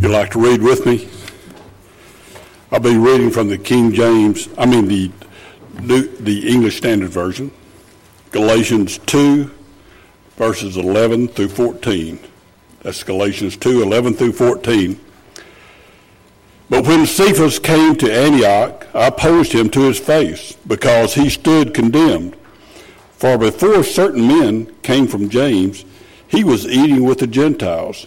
You like to read with me? I'll be reading from the King James, I mean the the English Standard Version, Galatians 2, verses 11 through 14. That's Galatians 2, 11 through 14. But when Cephas came to Antioch, I opposed him to his face, because he stood condemned. For before certain men came from James, he was eating with the Gentiles.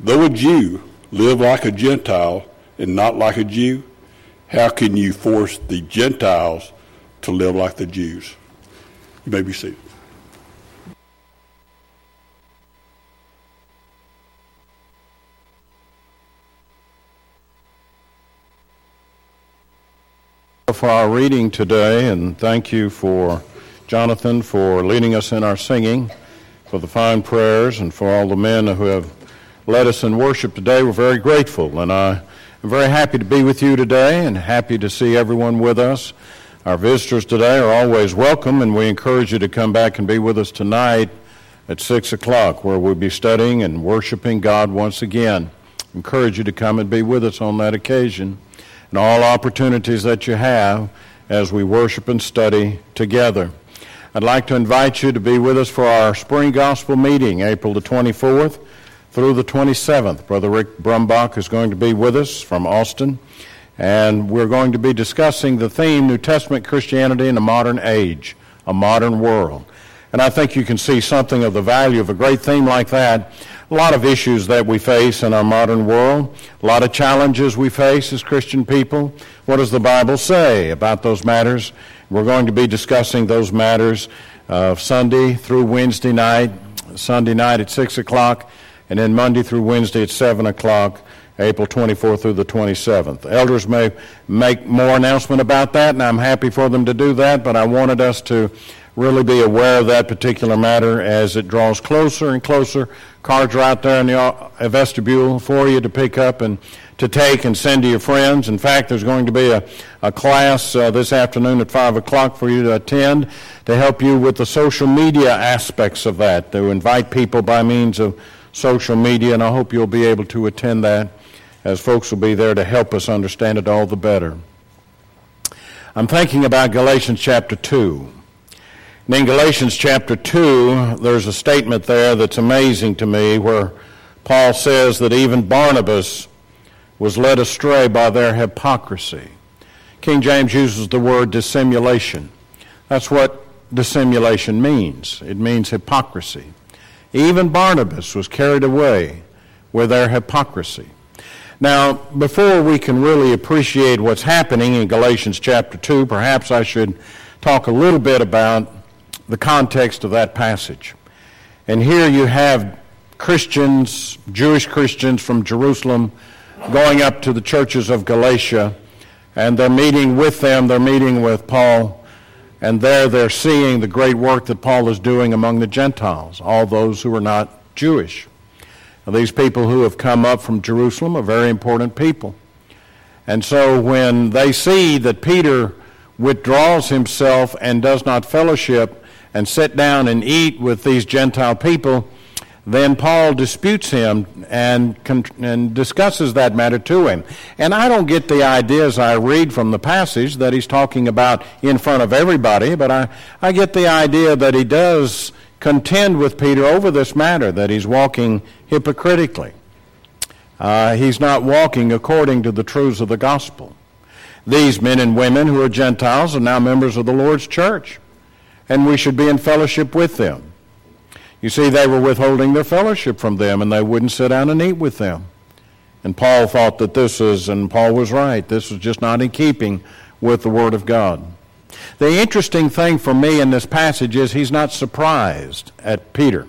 though a Jew, live like a Gentile and not like a Jew, how can you force the Gentiles to live like the Jews? You may be seated. For our reading today, and thank you for Jonathan for leading us in our singing, for the fine prayers, and for all the men who have led us in worship today. We're very grateful, and I am very happy to be with you today and happy to see everyone with us. Our visitors today are always welcome, and we encourage you to come back and be with us tonight at 6 o'clock, where we'll be studying and worshiping God once again. Encourage you to come and be with us on that occasion and all opportunities that you have as we worship and study together. I'd like to invite you to be with us for our spring gospel meeting, April the 24th through the 27th. Brother Rick Brumbach is going to be with us from Austin, and we're going to be discussing the theme New Testament Christianity in a Modern Age, a Modern World. And I think you can see something of the value of a great theme like that a lot of issues that we face in our modern world, a lot of challenges we face as Christian people. What does the Bible say about those matters? We're going to be discussing those matters uh, Sunday through Wednesday night, Sunday night at 6 o'clock, and then Monday through Wednesday at 7 o'clock. April 24th through the 27th. Elders may make more announcement about that, and I'm happy for them to do that, but I wanted us to really be aware of that particular matter as it draws closer and closer. Cards are out there in the vestibule for you to pick up and to take and send to your friends. In fact, there's going to be a, a class uh, this afternoon at 5 o'clock for you to attend to help you with the social media aspects of that, to invite people by means of social media, and I hope you'll be able to attend that as folks will be there to help us understand it all the better. I'm thinking about Galatians chapter 2. And in Galatians chapter 2, there's a statement there that's amazing to me where Paul says that even Barnabas was led astray by their hypocrisy. King James uses the word dissimulation. That's what dissimulation means. It means hypocrisy. Even Barnabas was carried away with their hypocrisy. Now, before we can really appreciate what's happening in Galatians chapter 2, perhaps I should talk a little bit about the context of that passage. And here you have Christians, Jewish Christians from Jerusalem, going up to the churches of Galatia, and they're meeting with them, they're meeting with Paul, and there they're seeing the great work that Paul is doing among the Gentiles, all those who are not Jewish. Now, these people who have come up from Jerusalem are very important people. And so when they see that Peter withdraws himself and does not fellowship, and sit down and eat with these Gentile people, then Paul disputes him and, and discusses that matter to him. And I don't get the idea as I read from the passage that he's talking about in front of everybody, but I, I get the idea that he does contend with Peter over this matter, that he's walking hypocritically. Uh, he's not walking according to the truths of the gospel. These men and women who are Gentiles are now members of the Lord's church and we should be in fellowship with them. You see, they were withholding their fellowship from them, and they wouldn't sit down and eat with them. And Paul thought that this was, and Paul was right, this was just not in keeping with the Word of God. The interesting thing for me in this passage is he's not surprised at Peter,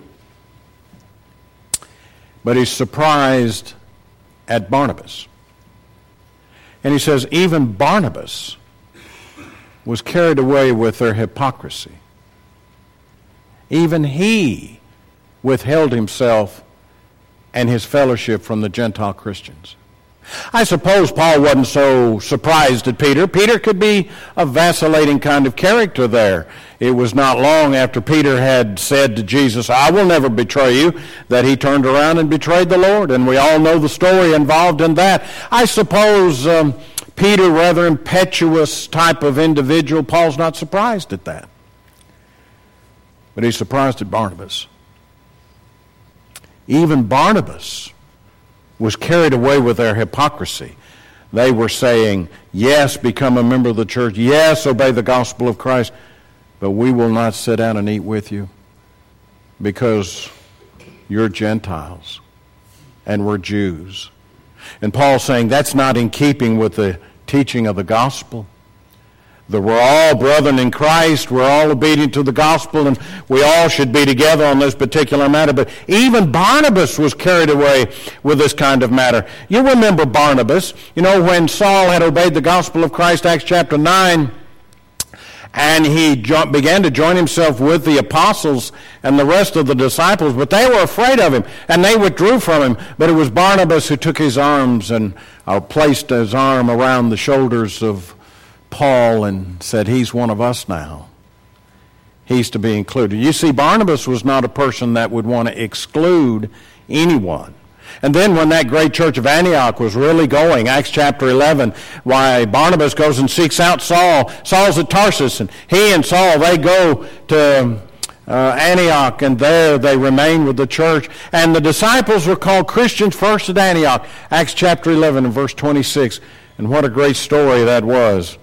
but he's surprised at Barnabas. And he says, even Barnabas was carried away with their hypocrisy. Even he withheld himself and his fellowship from the Gentile Christians. I suppose Paul wasn't so surprised at Peter. Peter could be a vacillating kind of character there. It was not long after Peter had said to Jesus, I will never betray you, that he turned around and betrayed the Lord. And we all know the story involved in that. I suppose um, Peter, rather impetuous type of individual, Paul's not surprised at that. But he's surprised at Barnabas. Even Barnabas was carried away with their hypocrisy. They were saying, Yes, become a member of the church. Yes, obey the gospel of Christ. But we will not sit down and eat with you because you're Gentiles and we're Jews. And Paul's saying that's not in keeping with the teaching of the gospel that we're all brethren in Christ, we're all obedient to the gospel, and we all should be together on this particular matter. But even Barnabas was carried away with this kind of matter. You remember Barnabas, you know, when Saul had obeyed the gospel of Christ, Acts chapter 9, and he began to join himself with the apostles and the rest of the disciples, but they were afraid of him, and they withdrew from him. But it was Barnabas who took his arms and uh, placed his arm around the shoulders of Paul and said, He's one of us now. He's to be included. You see, Barnabas was not a person that would want to exclude anyone. And then when that great church of Antioch was really going, Acts chapter 11, why Barnabas goes and seeks out Saul. Saul's at Tarsus, and he and Saul, they go to uh, Antioch, and there they remain with the church. And the disciples were called Christians first at Antioch. Acts chapter 11 and verse 26. And what a great story that was.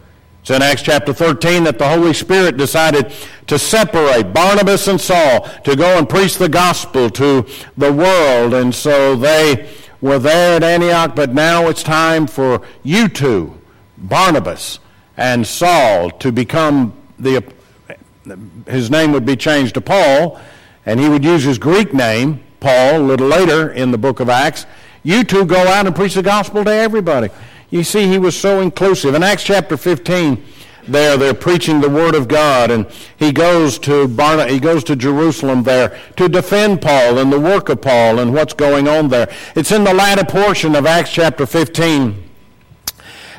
It's in Acts chapter 13 that the Holy Spirit decided to separate Barnabas and Saul to go and preach the gospel to the world. And so they were there at Antioch, but now it's time for you two, Barnabas and Saul, to become the, his name would be changed to Paul, and he would use his Greek name, Paul, a little later in the book of Acts. You two go out and preach the gospel to everybody. You see, he was so inclusive. In Acts chapter 15, there they're preaching the word of God, and he goes to Barna, he goes to Jerusalem there to defend Paul and the work of Paul and what's going on there. It's in the latter portion of Acts chapter 15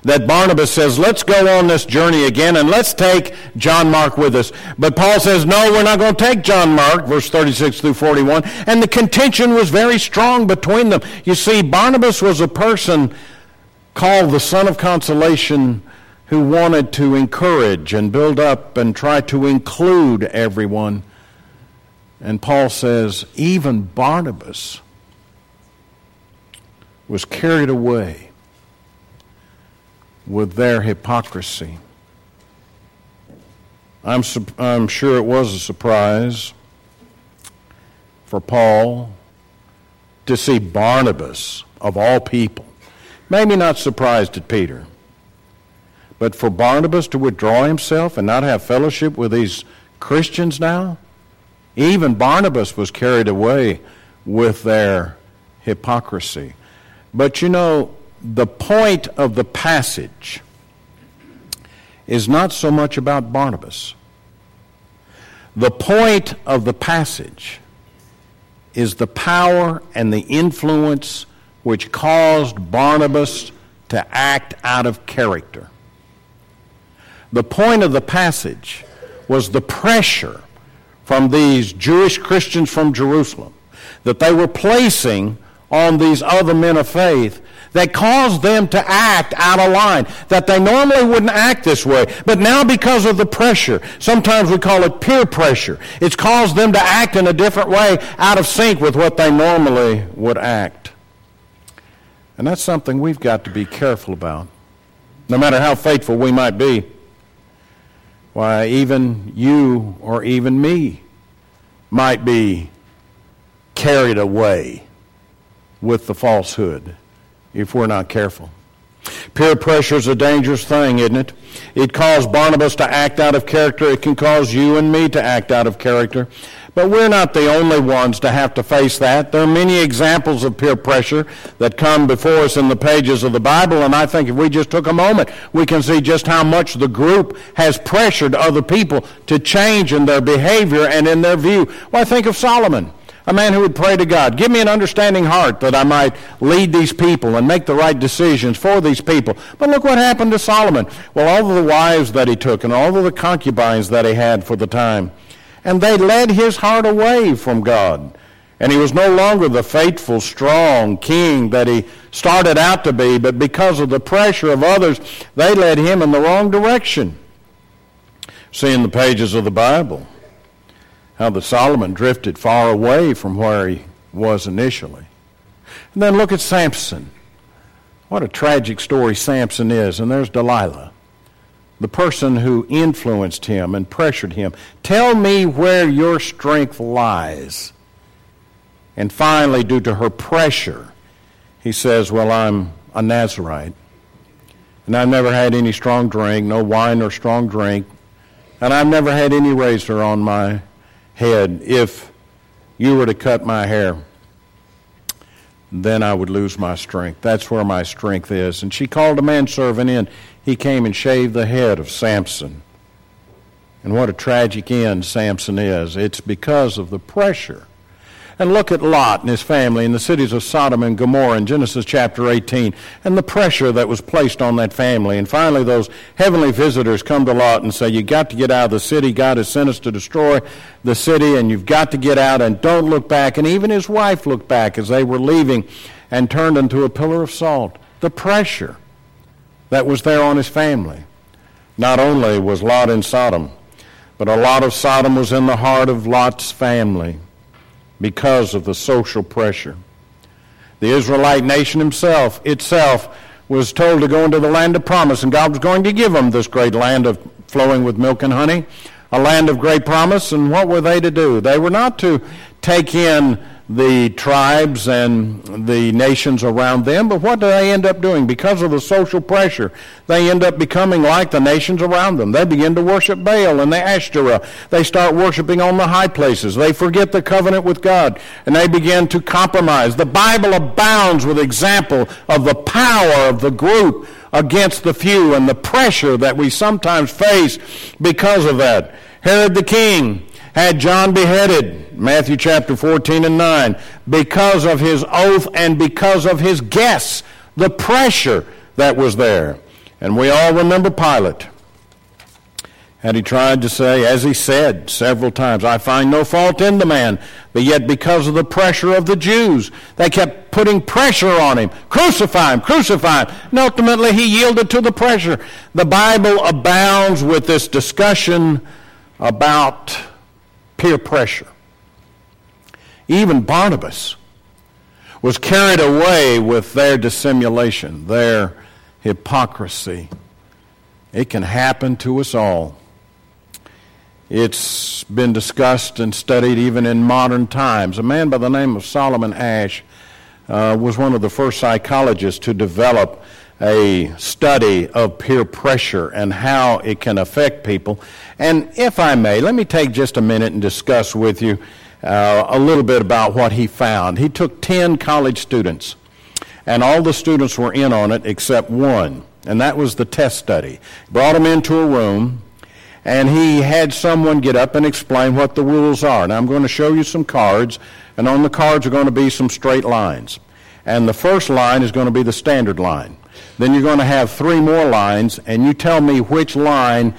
that Barnabas says, let's go on this journey again and let's take John Mark with us. But Paul says, no, we're not going to take John Mark, verse 36 through 41. And the contention was very strong between them. You see, Barnabas was a person called the Son of Consolation who wanted to encourage and build up and try to include everyone. And Paul says, even Barnabas was carried away with their hypocrisy. I'm, I'm sure it was a surprise for Paul to see Barnabas, of all people, Maybe not surprised at Peter. But for Barnabas to withdraw himself and not have fellowship with these Christians now, even Barnabas was carried away with their hypocrisy. But you know, the point of the passage is not so much about Barnabas. The point of the passage is the power and the influence which caused Barnabas to act out of character. The point of the passage was the pressure from these Jewish Christians from Jerusalem that they were placing on these other men of faith that caused them to act out of line, that they normally wouldn't act this way. But now because of the pressure, sometimes we call it peer pressure, it's caused them to act in a different way out of sync with what they normally would act. And that's something we've got to be careful about. No matter how faithful we might be, why, even you or even me might be carried away with the falsehood if we're not careful. Peer pressure is a dangerous thing, isn't it? It caused Barnabas to act out of character. It can cause you and me to act out of character. But we're not the only ones to have to face that. There are many examples of peer pressure that come before us in the pages of the Bible, and I think if we just took a moment, we can see just how much the group has pressured other people to change in their behavior and in their view. Well, think of Solomon a man who would pray to God, give me an understanding heart that I might lead these people and make the right decisions for these people. But look what happened to Solomon. Well, all of the wives that he took and all of the concubines that he had for the time, and they led his heart away from God. And he was no longer the faithful, strong king that he started out to be, but because of the pressure of others, they led him in the wrong direction. See in the pages of the Bible how the Solomon drifted far away from where he was initially. And then look at Samson. What a tragic story Samson is. And there's Delilah, the person who influenced him and pressured him. Tell me where your strength lies. And finally, due to her pressure, he says, Well, I'm a Nazarite. And I've never had any strong drink, no wine or strong drink. And I've never had any razor on my head, if you were to cut my hair, then I would lose my strength. That's where my strength is. And she called a manservant in. He came and shaved the head of Samson. And what a tragic end Samson is. It's because of the pressure and look at Lot and his family in the cities of Sodom and Gomorrah in Genesis chapter 18 and the pressure that was placed on that family. And finally, those heavenly visitors come to Lot and say, You got to get out of the city. God has sent us to destroy the city, and you've got to get out and don't look back. And even his wife looked back as they were leaving and turned into a pillar of salt. The pressure that was there on his family. Not only was Lot in Sodom, but a lot of Sodom was in the heart of Lot's family because of the social pressure. The Israelite nation himself, itself, was told to go into the land of promise, and God was going to give them this great land of flowing with milk and honey, a land of great promise. And what were they to do? They were not to take in the tribes and the nations around them, but what do they end up doing? Because of the social pressure, they end up becoming like the nations around them. They begin to worship Baal and the Ashtoreth. They start worshiping on the high places. They forget the covenant with God, and they begin to compromise. The Bible abounds with example of the power of the group against the few and the pressure that we sometimes face because of that. Herod the king had John beheaded, Matthew chapter 14 and 9, because of his oath and because of his guess, the pressure that was there. And we all remember Pilate. And he tried to say, as he said several times, I find no fault in the man, but yet because of the pressure of the Jews, they kept putting pressure on him. Crucify him, crucify him. And ultimately he yielded to the pressure. The Bible abounds with this discussion about peer pressure. Even Barnabas was carried away with their dissimulation, their hypocrisy. It can happen to us all. It's been discussed and studied even in modern times. A man by the name of Solomon Asch uh, was one of the first psychologists to develop a study of peer pressure and how it can affect people. And if I may, let me take just a minute and discuss with you uh, a little bit about what he found. He took 10 college students, and all the students were in on it except one, and that was the test study. Brought them into a room, and he had someone get up and explain what the rules are. Now, I'm going to show you some cards, and on the cards are going to be some straight lines. And the first line is going to be the standard line. Then you're going to have three more lines, and you tell me which line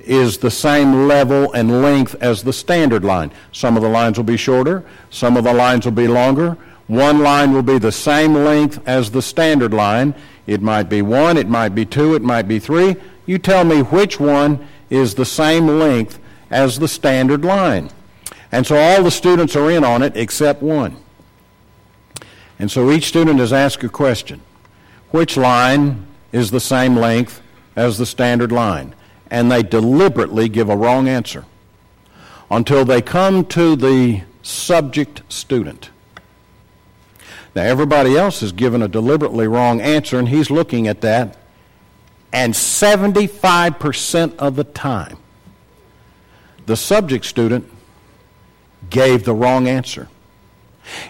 is the same level and length as the standard line. Some of the lines will be shorter, some of the lines will be longer. One line will be the same length as the standard line. It might be one, it might be two, it might be three. You tell me which one is the same length as the standard line. And so all the students are in on it except one. And so each student is asked a question which line is the same length as the standard line. And they deliberately give a wrong answer until they come to the subject student. Now, everybody else is given a deliberately wrong answer, and he's looking at that. And 75% of the time, the subject student gave the wrong answer.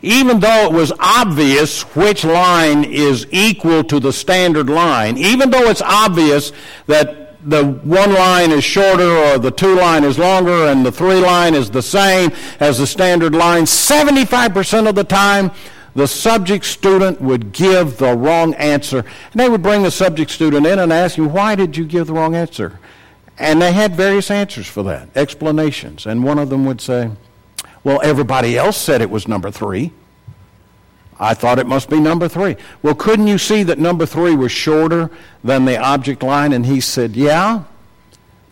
Even though it was obvious which line is equal to the standard line, even though it's obvious that the one line is shorter or the two line is longer and the three line is the same as the standard line, 75% of the time the subject student would give the wrong answer. And they would bring the subject student in and ask him, why did you give the wrong answer? And they had various answers for that, explanations. And one of them would say, well, everybody else said it was number three. I thought it must be number three. Well, couldn't you see that number three was shorter than the object line? And he said, Yeah.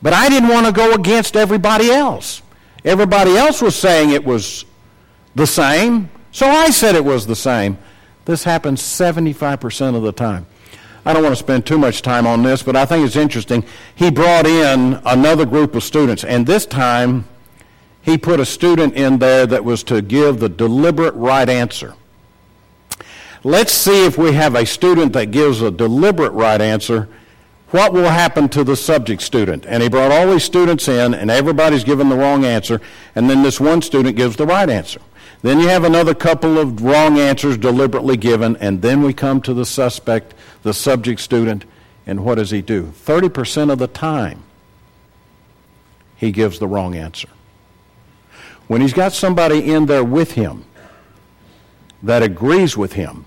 But I didn't want to go against everybody else. Everybody else was saying it was the same, so I said it was the same. This happens 75% of the time. I don't want to spend too much time on this, but I think it's interesting. He brought in another group of students, and this time he put a student in there that was to give the deliberate right answer. Let's see if we have a student that gives a deliberate right answer. What will happen to the subject student? And he brought all these students in, and everybody's given the wrong answer, and then this one student gives the right answer. Then you have another couple of wrong answers deliberately given, and then we come to the suspect, the subject student, and what does he do? 30% of the time, he gives the wrong answer. When he's got somebody in there with him that agrees with him,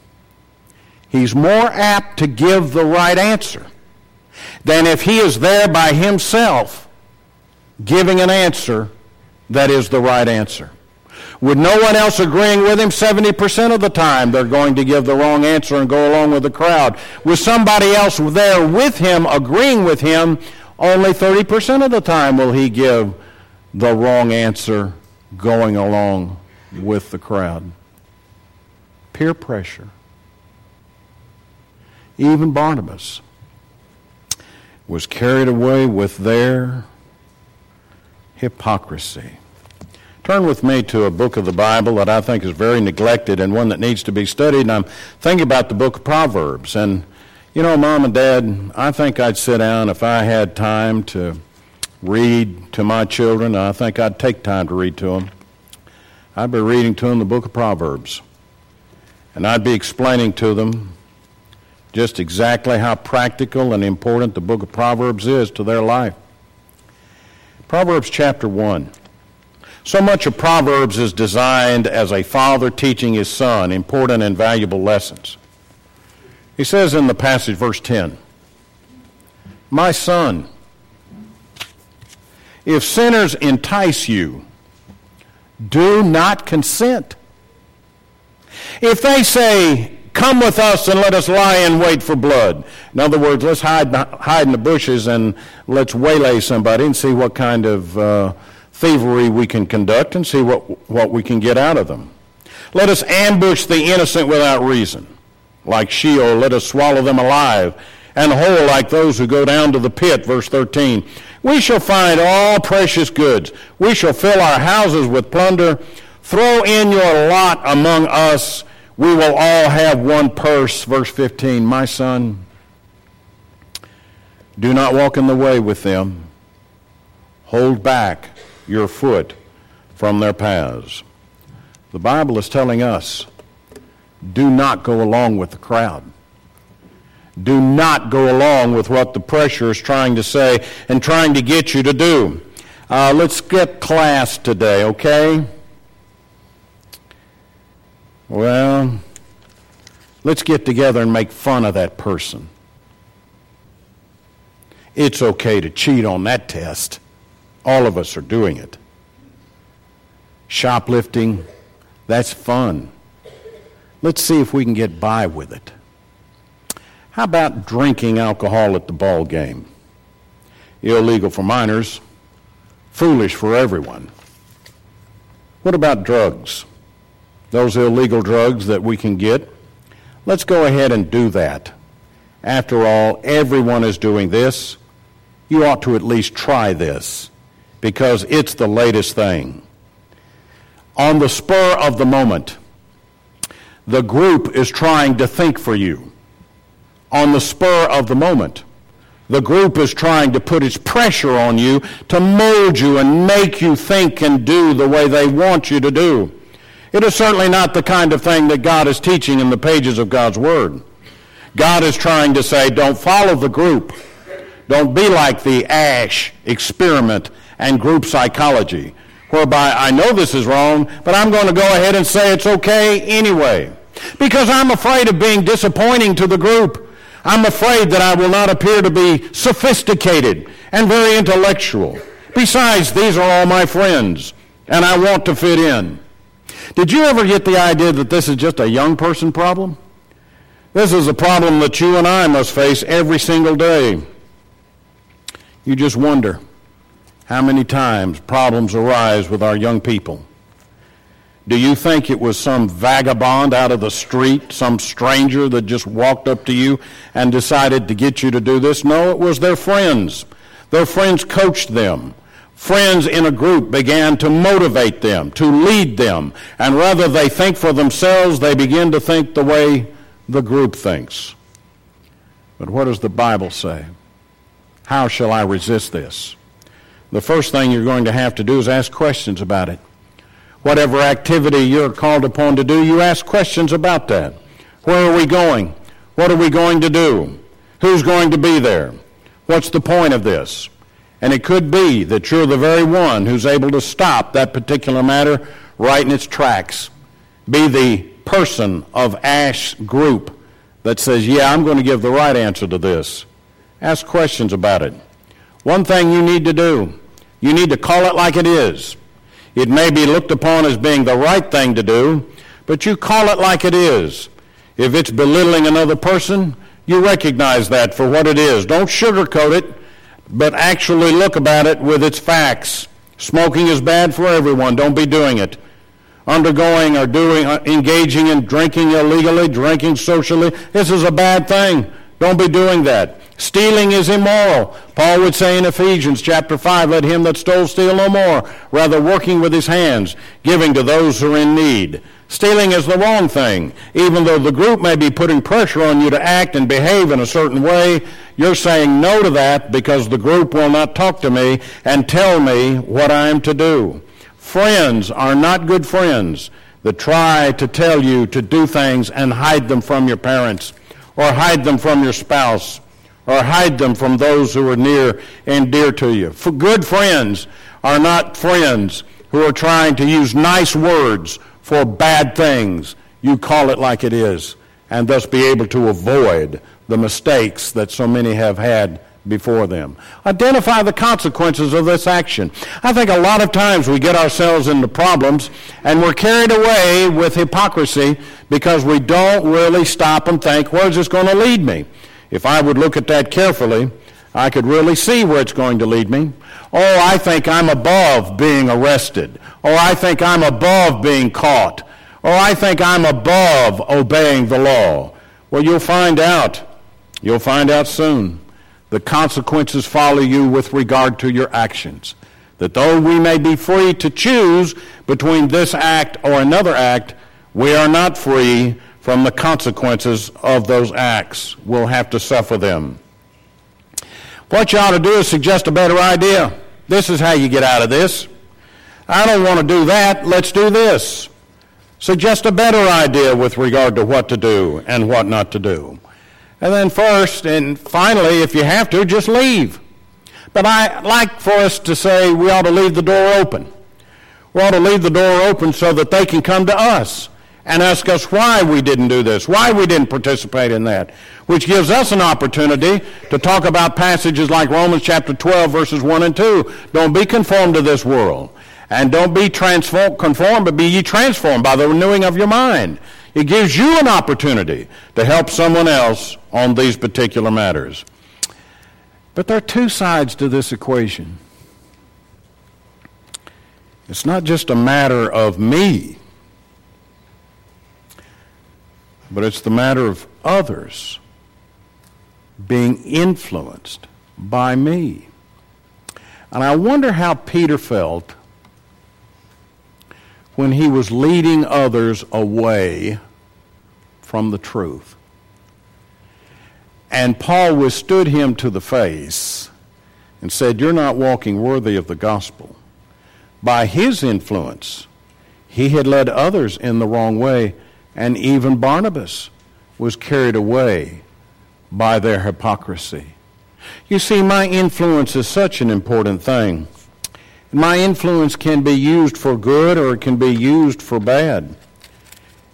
he's more apt to give the right answer than if he is there by himself giving an answer that is the right answer. With no one else agreeing with him, 70% of the time they're going to give the wrong answer and go along with the crowd. With somebody else there with him, agreeing with him, only 30% of the time will he give the wrong answer going along with the crowd. Peer pressure. Even Barnabas was carried away with their hypocrisy. Turn with me to a book of the Bible that I think is very neglected and one that needs to be studied. And I'm thinking about the book of Proverbs. And, you know, Mom and Dad, I think I'd sit down if I had time to read to my children. I think I'd take time to read to them. I'd be reading to them the book of Proverbs. And I'd be explaining to them just exactly how practical and important the book of Proverbs is to their life. Proverbs chapter 1. So much of Proverbs is designed as a father teaching his son important and valuable lessons. He says in the passage, verse 10, My son, if sinners entice you, do not consent. If they say, Come with us and let us lie in wait for blood. In other words, let's hide, hide in the bushes and let's waylay somebody and see what kind of uh, thievery we can conduct and see what, what we can get out of them. Let us ambush the innocent without reason. Like Sheol, let us swallow them alive and whole like those who go down to the pit. Verse 13. We shall find all precious goods. We shall fill our houses with plunder. Throw in your lot among us we will all have one purse. Verse 15 My son, do not walk in the way with them. Hold back your foot from their paths. The Bible is telling us do not go along with the crowd. Do not go along with what the pressure is trying to say and trying to get you to do. Uh, let's skip class today, okay? Well, let's get together and make fun of that person. It's okay to cheat on that test. All of us are doing it. Shoplifting, that's fun. Let's see if we can get by with it. How about drinking alcohol at the ball game? Illegal for minors, foolish for everyone. What about drugs? those illegal drugs that we can get, let's go ahead and do that. After all, everyone is doing this. You ought to at least try this because it's the latest thing. On the spur of the moment, the group is trying to think for you. On the spur of the moment, The group is trying to put its pressure on you to mold you and make you think and do the way they want you to do. It is certainly not the kind of thing that God is teaching in the pages of God's Word. God is trying to say, don't follow the group. Don't be like the Asch experiment and group psychology, whereby I know this is wrong, but I'm going to go ahead and say it's okay anyway. Because I'm afraid of being disappointing to the group. I'm afraid that I will not appear to be sophisticated and very intellectual. Besides, these are all my friends, and I want to fit in. Did you ever get the idea that this is just a young person problem? This is a problem that you and I must face every single day. You just wonder how many times problems arise with our young people. Do you think it was some vagabond out of the street, some stranger that just walked up to you and decided to get you to do this? No, it was their friends. Their friends coached them. Friends in a group began to motivate them, to lead them, and rather they think for themselves, they begin to think the way the group thinks. But what does the Bible say? How shall I resist this? The first thing you're going to have to do is ask questions about it. Whatever activity you're called upon to do, you ask questions about that. Where are we going? What are we going to do? Who's going to be there? What's the point of this? And it could be that you're the very one who's able to stop that particular matter right in its tracks. Be the person of Asch group that says, yeah, I'm going to give the right answer to this. Ask questions about it. One thing you need to do, you need to call it like it is. It may be looked upon as being the right thing to do, but you call it like it is. If it's belittling another person, you recognize that for what it is. Don't sugarcoat it but actually look about it with its facts. Smoking is bad for everyone. Don't be doing it. Undergoing or doing, uh, engaging in drinking illegally, drinking socially, this is a bad thing. Don't be doing that. Stealing is immoral. Paul would say in Ephesians chapter 5, let him that stole steal no more, rather working with his hands, giving to those who are in need. Stealing is the wrong thing. Even though the group may be putting pressure on you to act and behave in a certain way, you're saying no to that because the group will not talk to me and tell me what I am to do. Friends are not good friends that try to tell you to do things and hide them from your parents or hide them from your spouse or hide them from those who are near and dear to you. For good friends are not friends who are trying to use nice words for bad things. You call it like it is, and thus be able to avoid the mistakes that so many have had before them. Identify the consequences of this action. I think a lot of times we get ourselves into problems and we're carried away with hypocrisy because we don't really stop and think, where's this going to lead me? If I would look at that carefully, I could really see where it's going to lead me. Oh, I think I'm above being arrested. Oh, I think I'm above being caught. Oh, I think I'm above obeying the law. Well, you'll find out. You'll find out soon. The consequences follow you with regard to your actions. That though we may be free to choose between this act or another act, we are not free from the consequences of those acts. We'll have to suffer them. What you ought to do is suggest a better idea. This is how you get out of this. I don't want to do that. Let's do this. Suggest a better idea with regard to what to do and what not to do. And then first and finally, if you have to, just leave. But I like for us to say we ought to leave the door open. We ought to leave the door open so that they can come to us and ask us why we didn't do this, why we didn't participate in that, which gives us an opportunity to talk about passages like Romans chapter 12, verses 1 and 2. Don't be conformed to this world, and don't be transformed, conformed, but be ye transformed by the renewing of your mind. It gives you an opportunity to help someone else on these particular matters. But there are two sides to this equation. It's not just a matter of me but it's the matter of others being influenced by me. And I wonder how Peter felt when he was leading others away from the truth. And Paul withstood him to the face and said, You're not walking worthy of the gospel. By his influence, he had led others in the wrong way, and even Barnabas was carried away by their hypocrisy. You see, my influence is such an important thing. My influence can be used for good or it can be used for bad.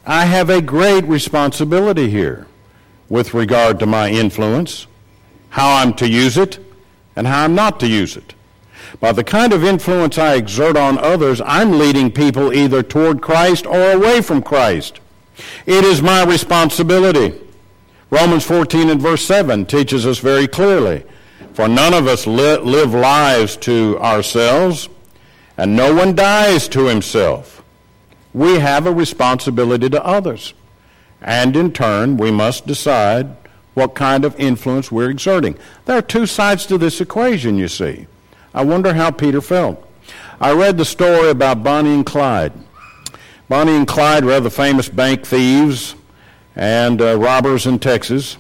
I have a great responsibility here with regard to my influence, how I'm to use it, and how I'm not to use it. By the kind of influence I exert on others, I'm leading people either toward Christ or away from Christ. It is my responsibility. Romans 14 and verse 7 teaches us very clearly For none of us li- live lives to ourselves, and no one dies to himself. We have a responsibility to others. And in turn, we must decide what kind of influence we're exerting. There are two sides to this equation, you see. I wonder how Peter felt. I read the story about Bonnie and Clyde. Bonnie and Clyde were the famous bank thieves and uh, robbers in Texas.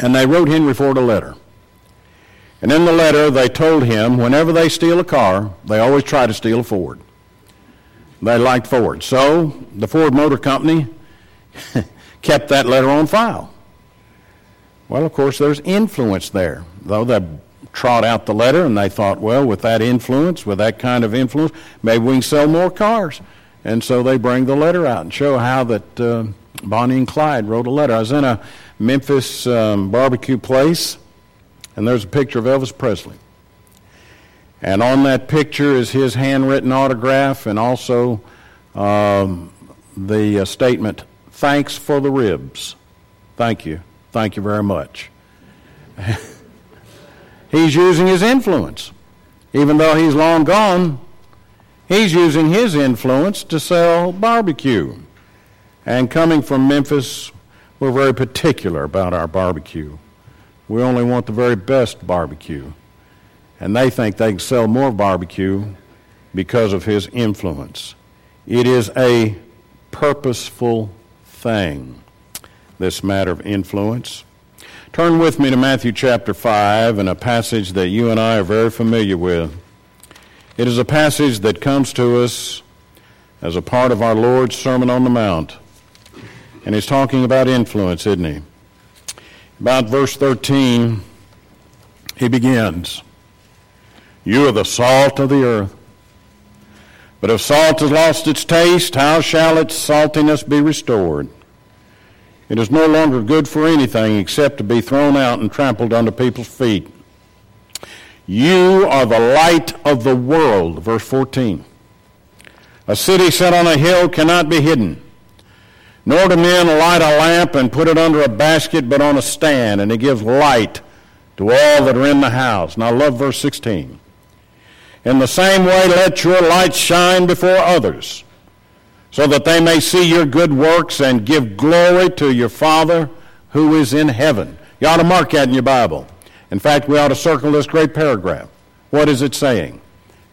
And they wrote Henry Ford a letter. And in the letter, they told him whenever they steal a car, they always try to steal a Ford. They liked Ford. So the Ford Motor Company kept that letter on file. Well, of course, there's influence there. Though they trot out the letter and they thought, well, with that influence, with that kind of influence, maybe we can sell more cars. And so they bring the letter out and show how that uh, Bonnie and Clyde wrote a letter. I was in a Memphis um, barbecue place, and there's a picture of Elvis Presley. And on that picture is his handwritten autograph and also um, the uh, statement, Thanks for the ribs. Thank you. Thank you very much. he's using his influence. Even though he's long gone, he's using his influence to sell barbecue. And coming from Memphis, we're very particular about our barbecue. We only want the very best barbecue. And they think they can sell more barbecue because of his influence. It is a purposeful thing, this matter of influence. Turn with me to Matthew chapter 5 and a passage that you and I are very familiar with. It is a passage that comes to us as a part of our Lord's Sermon on the Mount. And he's talking about influence, isn't he? About verse 13, he begins You are the salt of the earth. But if salt has lost its taste, how shall its saltiness be restored? It is no longer good for anything except to be thrown out and trampled under people's feet. You are the light of the world, verse 14. A city set on a hill cannot be hidden. Nor do men light a lamp and put it under a basket, but on a stand, and it gives light to all that are in the house. Now, love verse 16. In the same way, let your light shine before others, so that they may see your good works and give glory to your Father who is in heaven. You ought to mark that in your Bible. In fact, we ought to circle this great paragraph. What is it saying?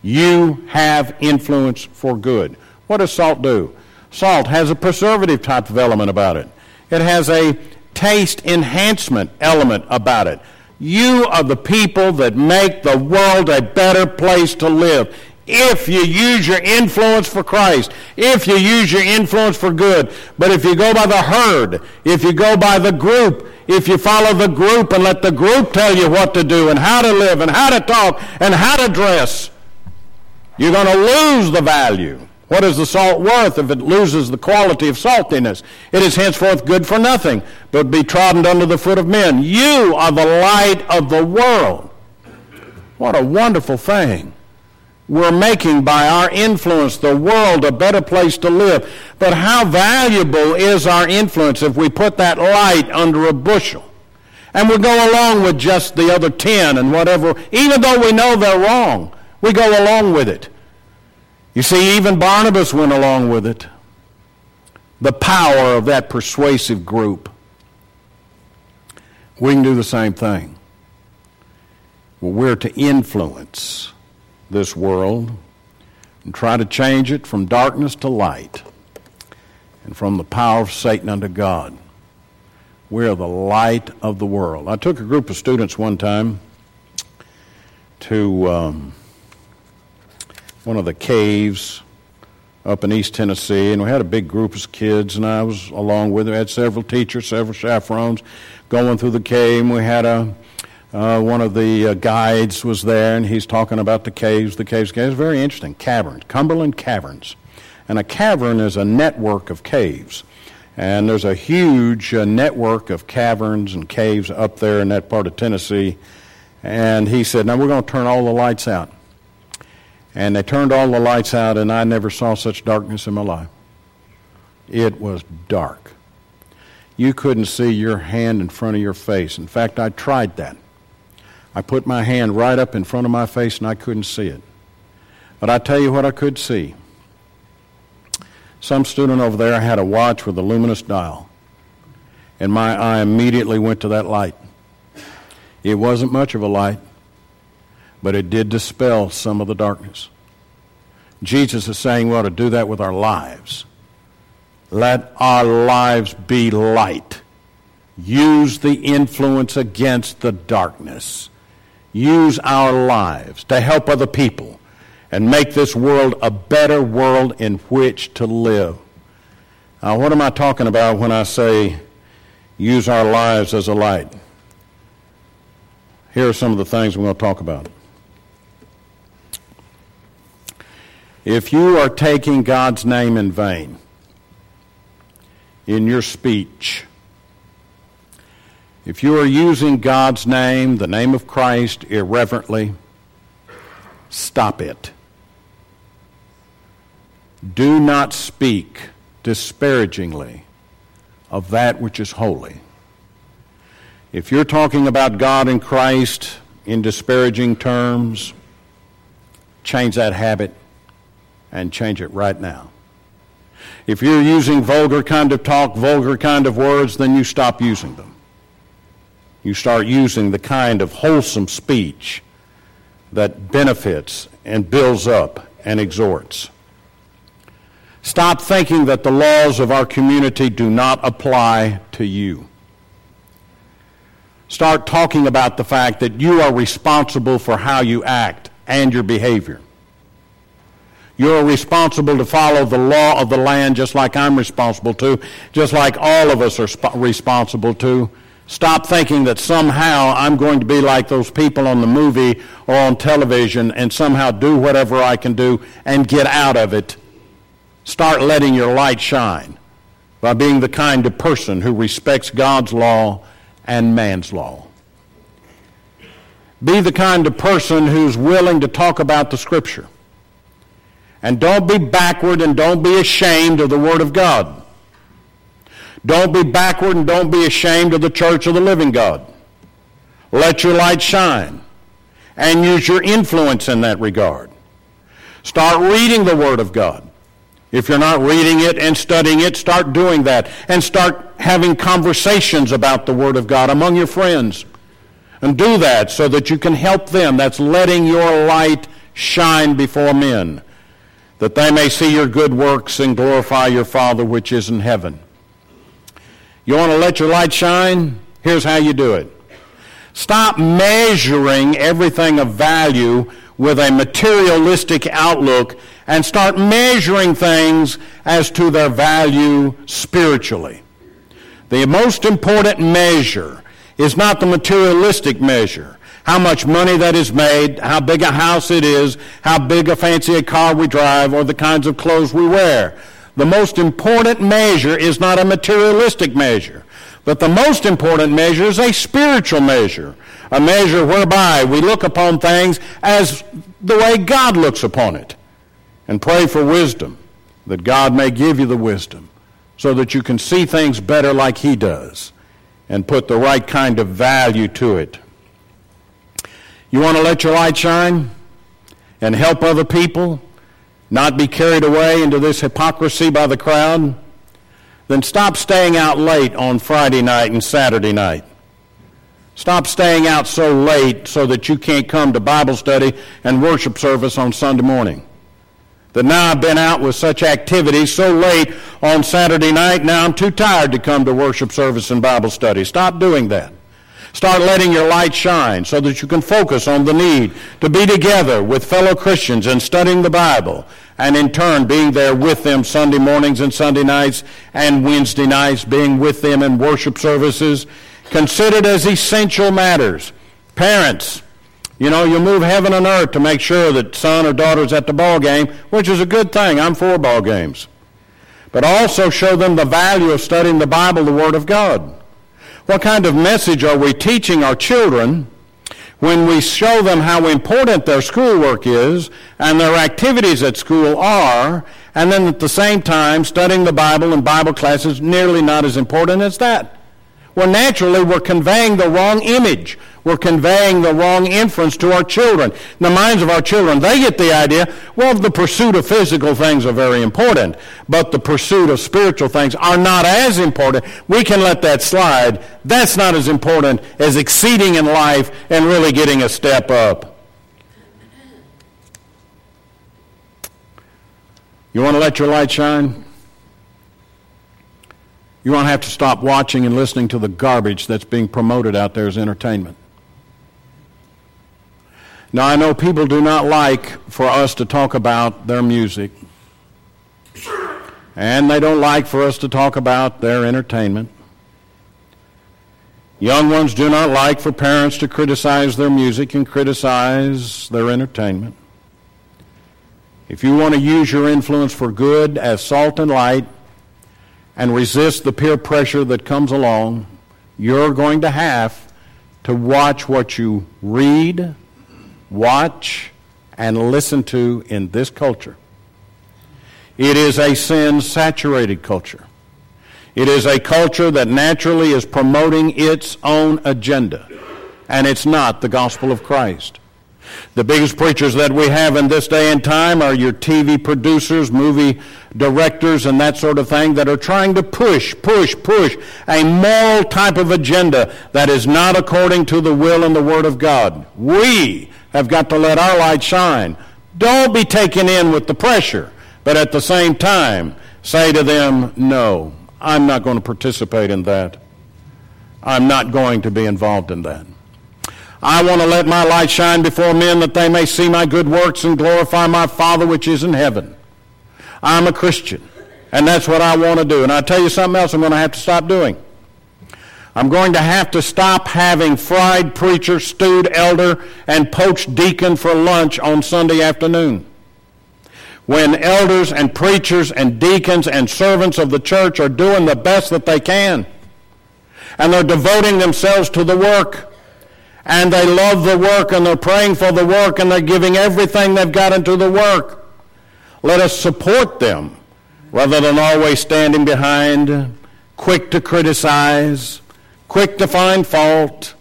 You have influence for good. What does salt do? Salt has a preservative type of element about it. It has a taste enhancement element about it. You are the people that make the world a better place to live. If you use your influence for Christ, if you use your influence for good, but if you go by the herd, if you go by the group, if you follow the group and let the group tell you what to do and how to live and how to talk and how to dress, you're going to lose the value. What is the salt worth if it loses the quality of saltiness? It is henceforth good for nothing, but be trodden under the foot of men. You are the light of the world. What a wonderful thing. We're making by our influence the world a better place to live. But how valuable is our influence if we put that light under a bushel? And we go along with just the other ten and whatever, even though we know they're wrong, we go along with it. You see, even Barnabas went along with it. The power of that persuasive group. We can do the same thing. Well, we're to influence this world and try to change it from darkness to light and from the power of Satan unto God. We're the light of the world. I took a group of students one time to um, one of the caves up in East Tennessee, and we had a big group of kids, and I was along with them. We had several teachers, several chaperones going through the cave, and we had a uh, one of the uh, guides was there, and he's talking about the caves, the caves, caves. Very interesting. Caverns, Cumberland Caverns. And a cavern is a network of caves. And there's a huge uh, network of caverns and caves up there in that part of Tennessee. And he said, Now we're going to turn all the lights out. And they turned all the lights out, and I never saw such darkness in my life. It was dark. You couldn't see your hand in front of your face. In fact, I tried that. I put my hand right up in front of my face and I couldn't see it. But I tell you what I could see. Some student over there had a watch with a luminous dial, and my eye immediately went to that light. It wasn't much of a light, but it did dispel some of the darkness. Jesus is saying we ought to do that with our lives. Let our lives be light. Use the influence against the darkness use our lives to help other people and make this world a better world in which to live. Now, what am I talking about when I say use our lives as a light? Here are some of the things we're going to talk about. If you are taking God's name in vain in your speech, if you are using God's name, the name of Christ, irreverently, stop it. Do not speak disparagingly of that which is holy. If you're talking about God and Christ in disparaging terms, change that habit and change it right now. If you're using vulgar kind of talk, vulgar kind of words, then you stop using them you start using the kind of wholesome speech that benefits and builds up and exhorts. Stop thinking that the laws of our community do not apply to you. Start talking about the fact that you are responsible for how you act and your behavior. You're responsible to follow the law of the land just like I'm responsible to, just like all of us are sp- responsible to. Stop thinking that somehow I'm going to be like those people on the movie or on television and somehow do whatever I can do and get out of it. Start letting your light shine by being the kind of person who respects God's law and man's law. Be the kind of person who's willing to talk about the Scripture. And don't be backward and don't be ashamed of the Word of God. Don't be backward and don't be ashamed of the church of the living God. Let your light shine and use your influence in that regard. Start reading the Word of God. If you're not reading it and studying it, start doing that and start having conversations about the Word of God among your friends. And do that so that you can help them. That's letting your light shine before men, that they may see your good works and glorify your Father which is in heaven. You want to let your light shine? Here's how you do it. Stop measuring everything of value with a materialistic outlook and start measuring things as to their value spiritually. The most important measure is not the materialistic measure. How much money that is made, how big a house it is, how big a fancy a car we drive, or the kinds of clothes we wear. The most important measure is not a materialistic measure, but the most important measure is a spiritual measure, a measure whereby we look upon things as the way God looks upon it, and pray for wisdom, that God may give you the wisdom, so that you can see things better like He does, and put the right kind of value to it. You want to let your light shine and help other people? Not be carried away into this hypocrisy by the crowd, then stop staying out late on Friday night and Saturday night. Stop staying out so late so that you can't come to Bible study and worship service on Sunday morning. That now I've been out with such activities so late on Saturday night, now I'm too tired to come to worship service and Bible study. Stop doing that. Start letting your light shine so that you can focus on the need to be together with fellow Christians and studying the Bible, and in turn being there with them Sunday mornings and Sunday nights and Wednesday nights, being with them in worship services, considered as essential matters. Parents, you know, you move heaven and earth to make sure that son or daughter's at the ball game, which is a good thing. I'm for ball games. But also show them the value of studying the Bible, the Word of God. What kind of message are we teaching our children when we show them how important their schoolwork is and their activities at school are, and then at the same time studying the Bible and Bible classes nearly not as important as that? Well, naturally, we're conveying the wrong image. We're conveying the wrong inference to our children. In the minds of our children, they get the idea, well, the pursuit of physical things are very important, but the pursuit of spiritual things are not as important. We can let that slide. That's not as important as exceeding in life and really getting a step up. You want to let your light shine? You won't have to stop watching and listening to the garbage that's being promoted out there as entertainment. Now, I know people do not like for us to talk about their music, and they don't like for us to talk about their entertainment. Young ones do not like for parents to criticize their music and criticize their entertainment. If you want to use your influence for good as salt and light, and resist the peer pressure that comes along, you're going to have to watch what you read, watch, and listen to in this culture. It is a sin saturated culture. It is a culture that naturally is promoting its own agenda, and it's not the gospel of Christ. The biggest preachers that we have in this day and time are your TV producers, movie directors, and that sort of thing that are trying to push, push, push a moral type of agenda that is not according to the will and the Word of God. We have got to let our light shine. Don't be taken in with the pressure, but at the same time, say to them, no, I'm not going to participate in that. I'm not going to be involved in that. I want to let my light shine before men that they may see my good works and glorify my Father which is in heaven. I'm a Christian, and that's what I want to do. And I tell you something else I'm going to have to stop doing. I'm going to have to stop having fried preacher, stewed elder, and poached deacon for lunch on Sunday afternoon. When elders and preachers and deacons and servants of the church are doing the best that they can, and they're devoting themselves to the work, and they love the work and they're praying for the work and they're giving everything they've got into the work. Let us support them rather than always standing behind, quick to criticize, quick to find fault.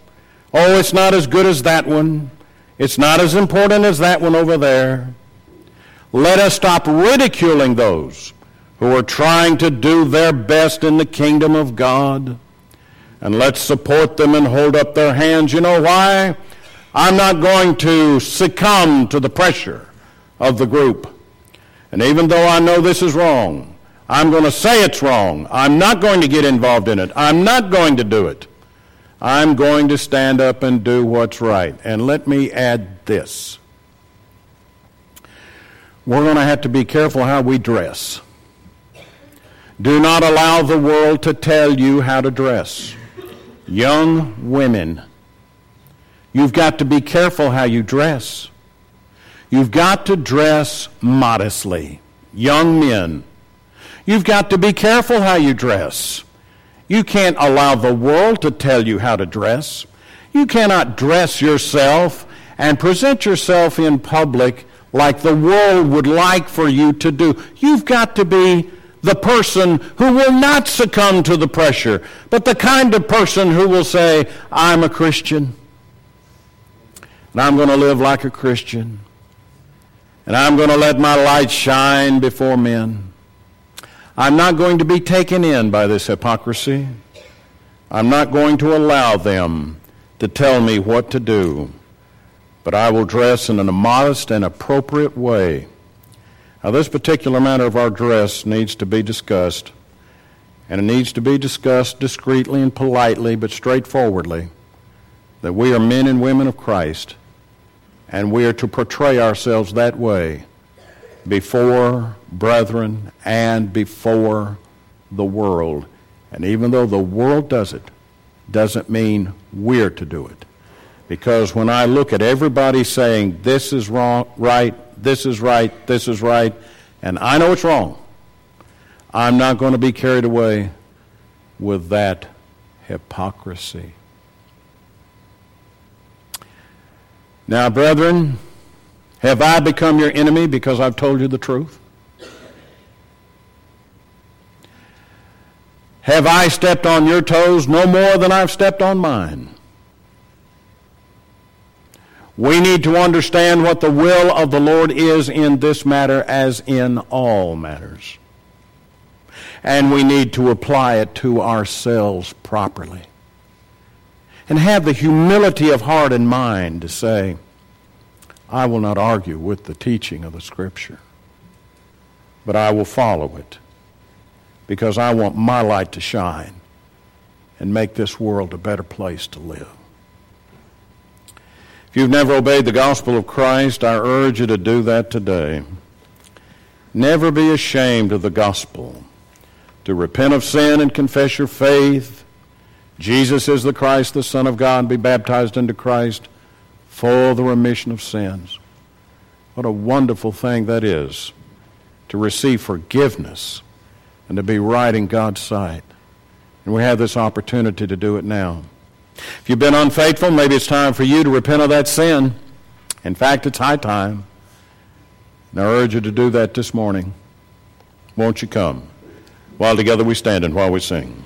Oh, it's not as good as that one. It's not as important as that one over there. Let us stop ridiculing those who are trying to do their best in the kingdom of God and let's support them and hold up their hands. You know why? I'm not going to succumb to the pressure of the group. And even though I know this is wrong, I'm going to say it's wrong. I'm not going to get involved in it. I'm not going to do it. I'm going to stand up and do what's right. And let me add this. We're going to have to be careful how we dress. Do not allow the world to tell you how to dress. Young women, you've got to be careful how you dress. You've got to dress modestly. Young men, you've got to be careful how you dress. You can't allow the world to tell you how to dress. You cannot dress yourself and present yourself in public like the world would like for you to do. You've got to be the person who will not succumb to the pressure, but the kind of person who will say, I'm a Christian, and I'm going to live like a Christian, and I'm going to let my light shine before men. I'm not going to be taken in by this hypocrisy. I'm not going to allow them to tell me what to do, but I will dress in a modest and appropriate way. Now, this particular matter of our dress needs to be discussed, and it needs to be discussed discreetly and politely, but straightforwardly, that we are men and women of Christ, and we are to portray ourselves that way before brethren and before the world. And even though the world does it, doesn't mean we're to do it. Because when I look at everybody saying this is wrong, right, this is right, this is right, and I know it's wrong, I'm not going to be carried away with that hypocrisy. Now, brethren, have I become your enemy because I've told you the truth? Have I stepped on your toes no more than I've stepped on mine? We need to understand what the will of the Lord is in this matter as in all matters. And we need to apply it to ourselves properly. And have the humility of heart and mind to say, I will not argue with the teaching of the Scripture, but I will follow it because I want my light to shine and make this world a better place to live. If you've never obeyed the gospel of Christ, I urge you to do that today. Never be ashamed of the gospel. To repent of sin and confess your faith. Jesus is the Christ, the Son of God, be baptized into Christ for the remission of sins. What a wonderful thing that is to receive forgiveness and to be right in God's sight. And we have this opportunity to do it now. If you've been unfaithful, maybe it's time for you to repent of that sin. In fact, it's high time. And I urge you to do that this morning. Won't you come? While together we stand and while we sing.